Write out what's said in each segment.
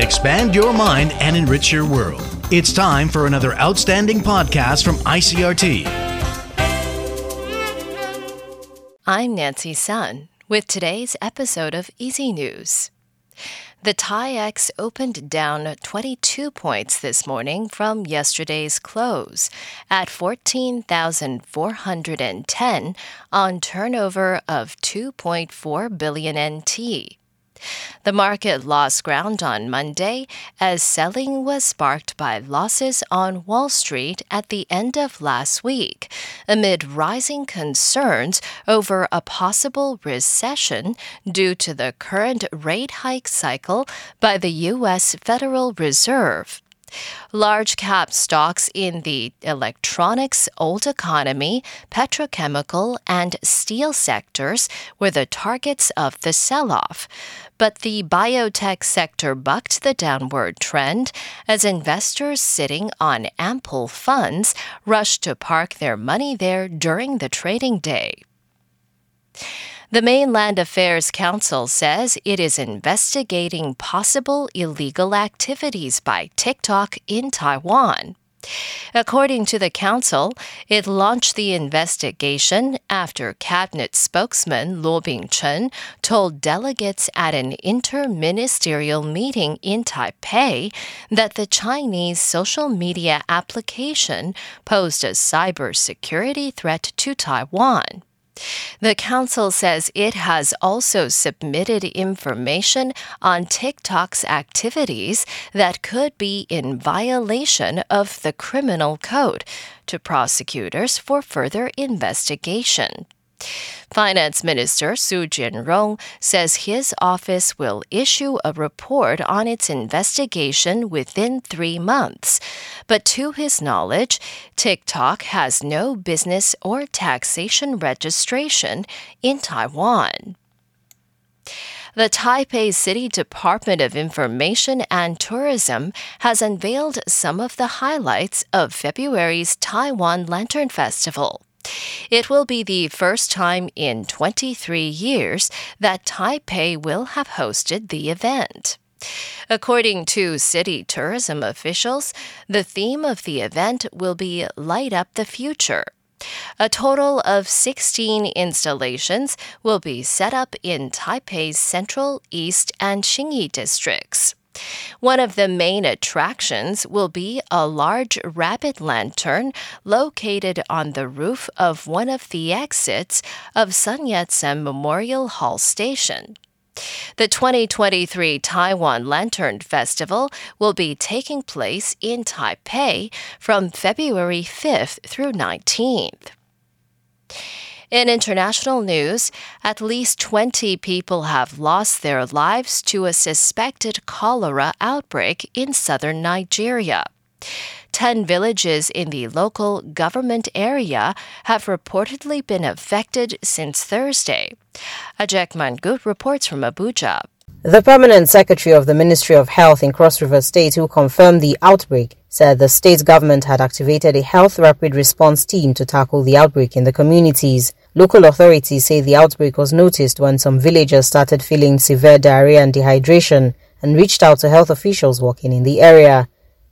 expand your mind, and enrich your world. It's time for another outstanding podcast from ICRT. I'm Nancy Sun with today's episode of EZ News. The TAIEX opened down 22 points this morning from yesterday's close at 14,410 on turnover of 2.4 billion NT. The market lost ground on Monday as selling was sparked by losses on Wall Street at the end of last week, amid rising concerns over a possible recession due to the current rate hike cycle by the U.S. Federal Reserve. Large cap stocks in the electronics, old economy, petrochemical, and steel sectors were the targets of the sell off. But the biotech sector bucked the downward trend as investors sitting on ample funds rushed to park their money there during the trading day. The Mainland Affairs Council says it is investigating possible illegal activities by TikTok in Taiwan. According to the council, it launched the investigation after cabinet spokesman Luo Bing-cheng told delegates at an interministerial meeting in Taipei that the Chinese social media application posed a cybersecurity threat to Taiwan. The council says it has also submitted information on TikTok's activities that could be in violation of the criminal code to prosecutors for further investigation. Finance Minister Su Jianrong says his office will issue a report on its investigation within three months. But to his knowledge, TikTok has no business or taxation registration in Taiwan. The Taipei City Department of Information and Tourism has unveiled some of the highlights of February's Taiwan Lantern Festival. It will be the first time in 23 years that Taipei will have hosted the event. According to city tourism officials, the theme of the event will be Light Up the Future. A total of 16 installations will be set up in Taipei's central, east, and Xinyi districts. One of the main attractions will be a large rabbit lantern located on the roof of one of the exits of Sun Yat sen Memorial Hall Station. The 2023 Taiwan Lantern Festival will be taking place in Taipei from February 5th through 19th. In international news, at least 20 people have lost their lives to a suspected cholera outbreak in southern Nigeria. 10 villages in the local government area have reportedly been affected since Thursday. Ajak Mangut reports from Abuja. The permanent secretary of the Ministry of Health in Cross River State, who confirmed the outbreak, said the state government had activated a health rapid response team to tackle the outbreak in the communities. Local authorities say the outbreak was noticed when some villagers started feeling severe diarrhea and dehydration and reached out to health officials working in the area.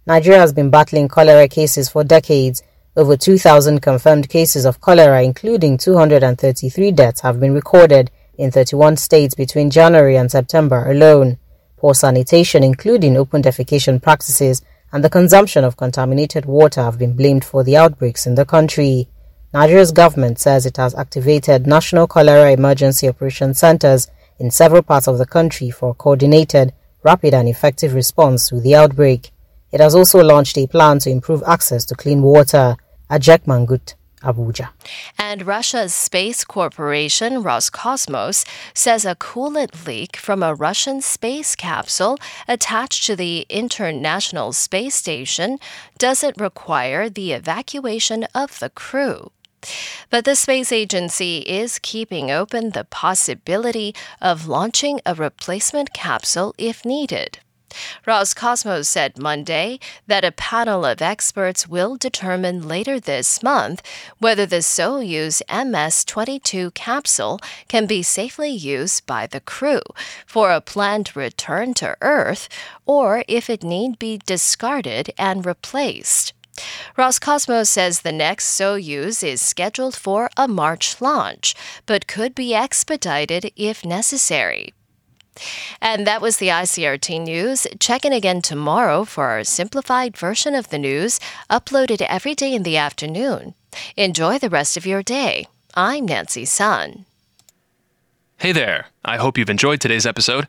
Nigeria has been battling cholera cases for decades. Over 2,000 confirmed cases of cholera, including 233 deaths, have been recorded in 31 states between January and September alone. Poor sanitation, including open defecation practices and the consumption of contaminated water, have been blamed for the outbreaks in the country. Nigeria's government says it has activated national cholera emergency operation centers in several parts of the country for coordinated, rapid, and effective response to the outbreak. It has also launched a plan to improve access to clean water. Ajak Mangut, Abuja. And Russia's space corporation Roscosmos says a coolant leak from a Russian space capsule attached to the International Space Station doesn't require the evacuation of the crew. But the space agency is keeping open the possibility of launching a replacement capsule if needed. Roscosmos said Monday that a panel of experts will determine later this month whether the Soyuz MS 22 capsule can be safely used by the crew for a planned return to Earth or if it need be discarded and replaced. Roscosmos says the next Soyuz is scheduled for a March launch, but could be expedited if necessary. And that was the ICRT news. Check in again tomorrow for our simplified version of the news, uploaded every day in the afternoon. Enjoy the rest of your day. I'm Nancy Sun. Hey there. I hope you've enjoyed today's episode.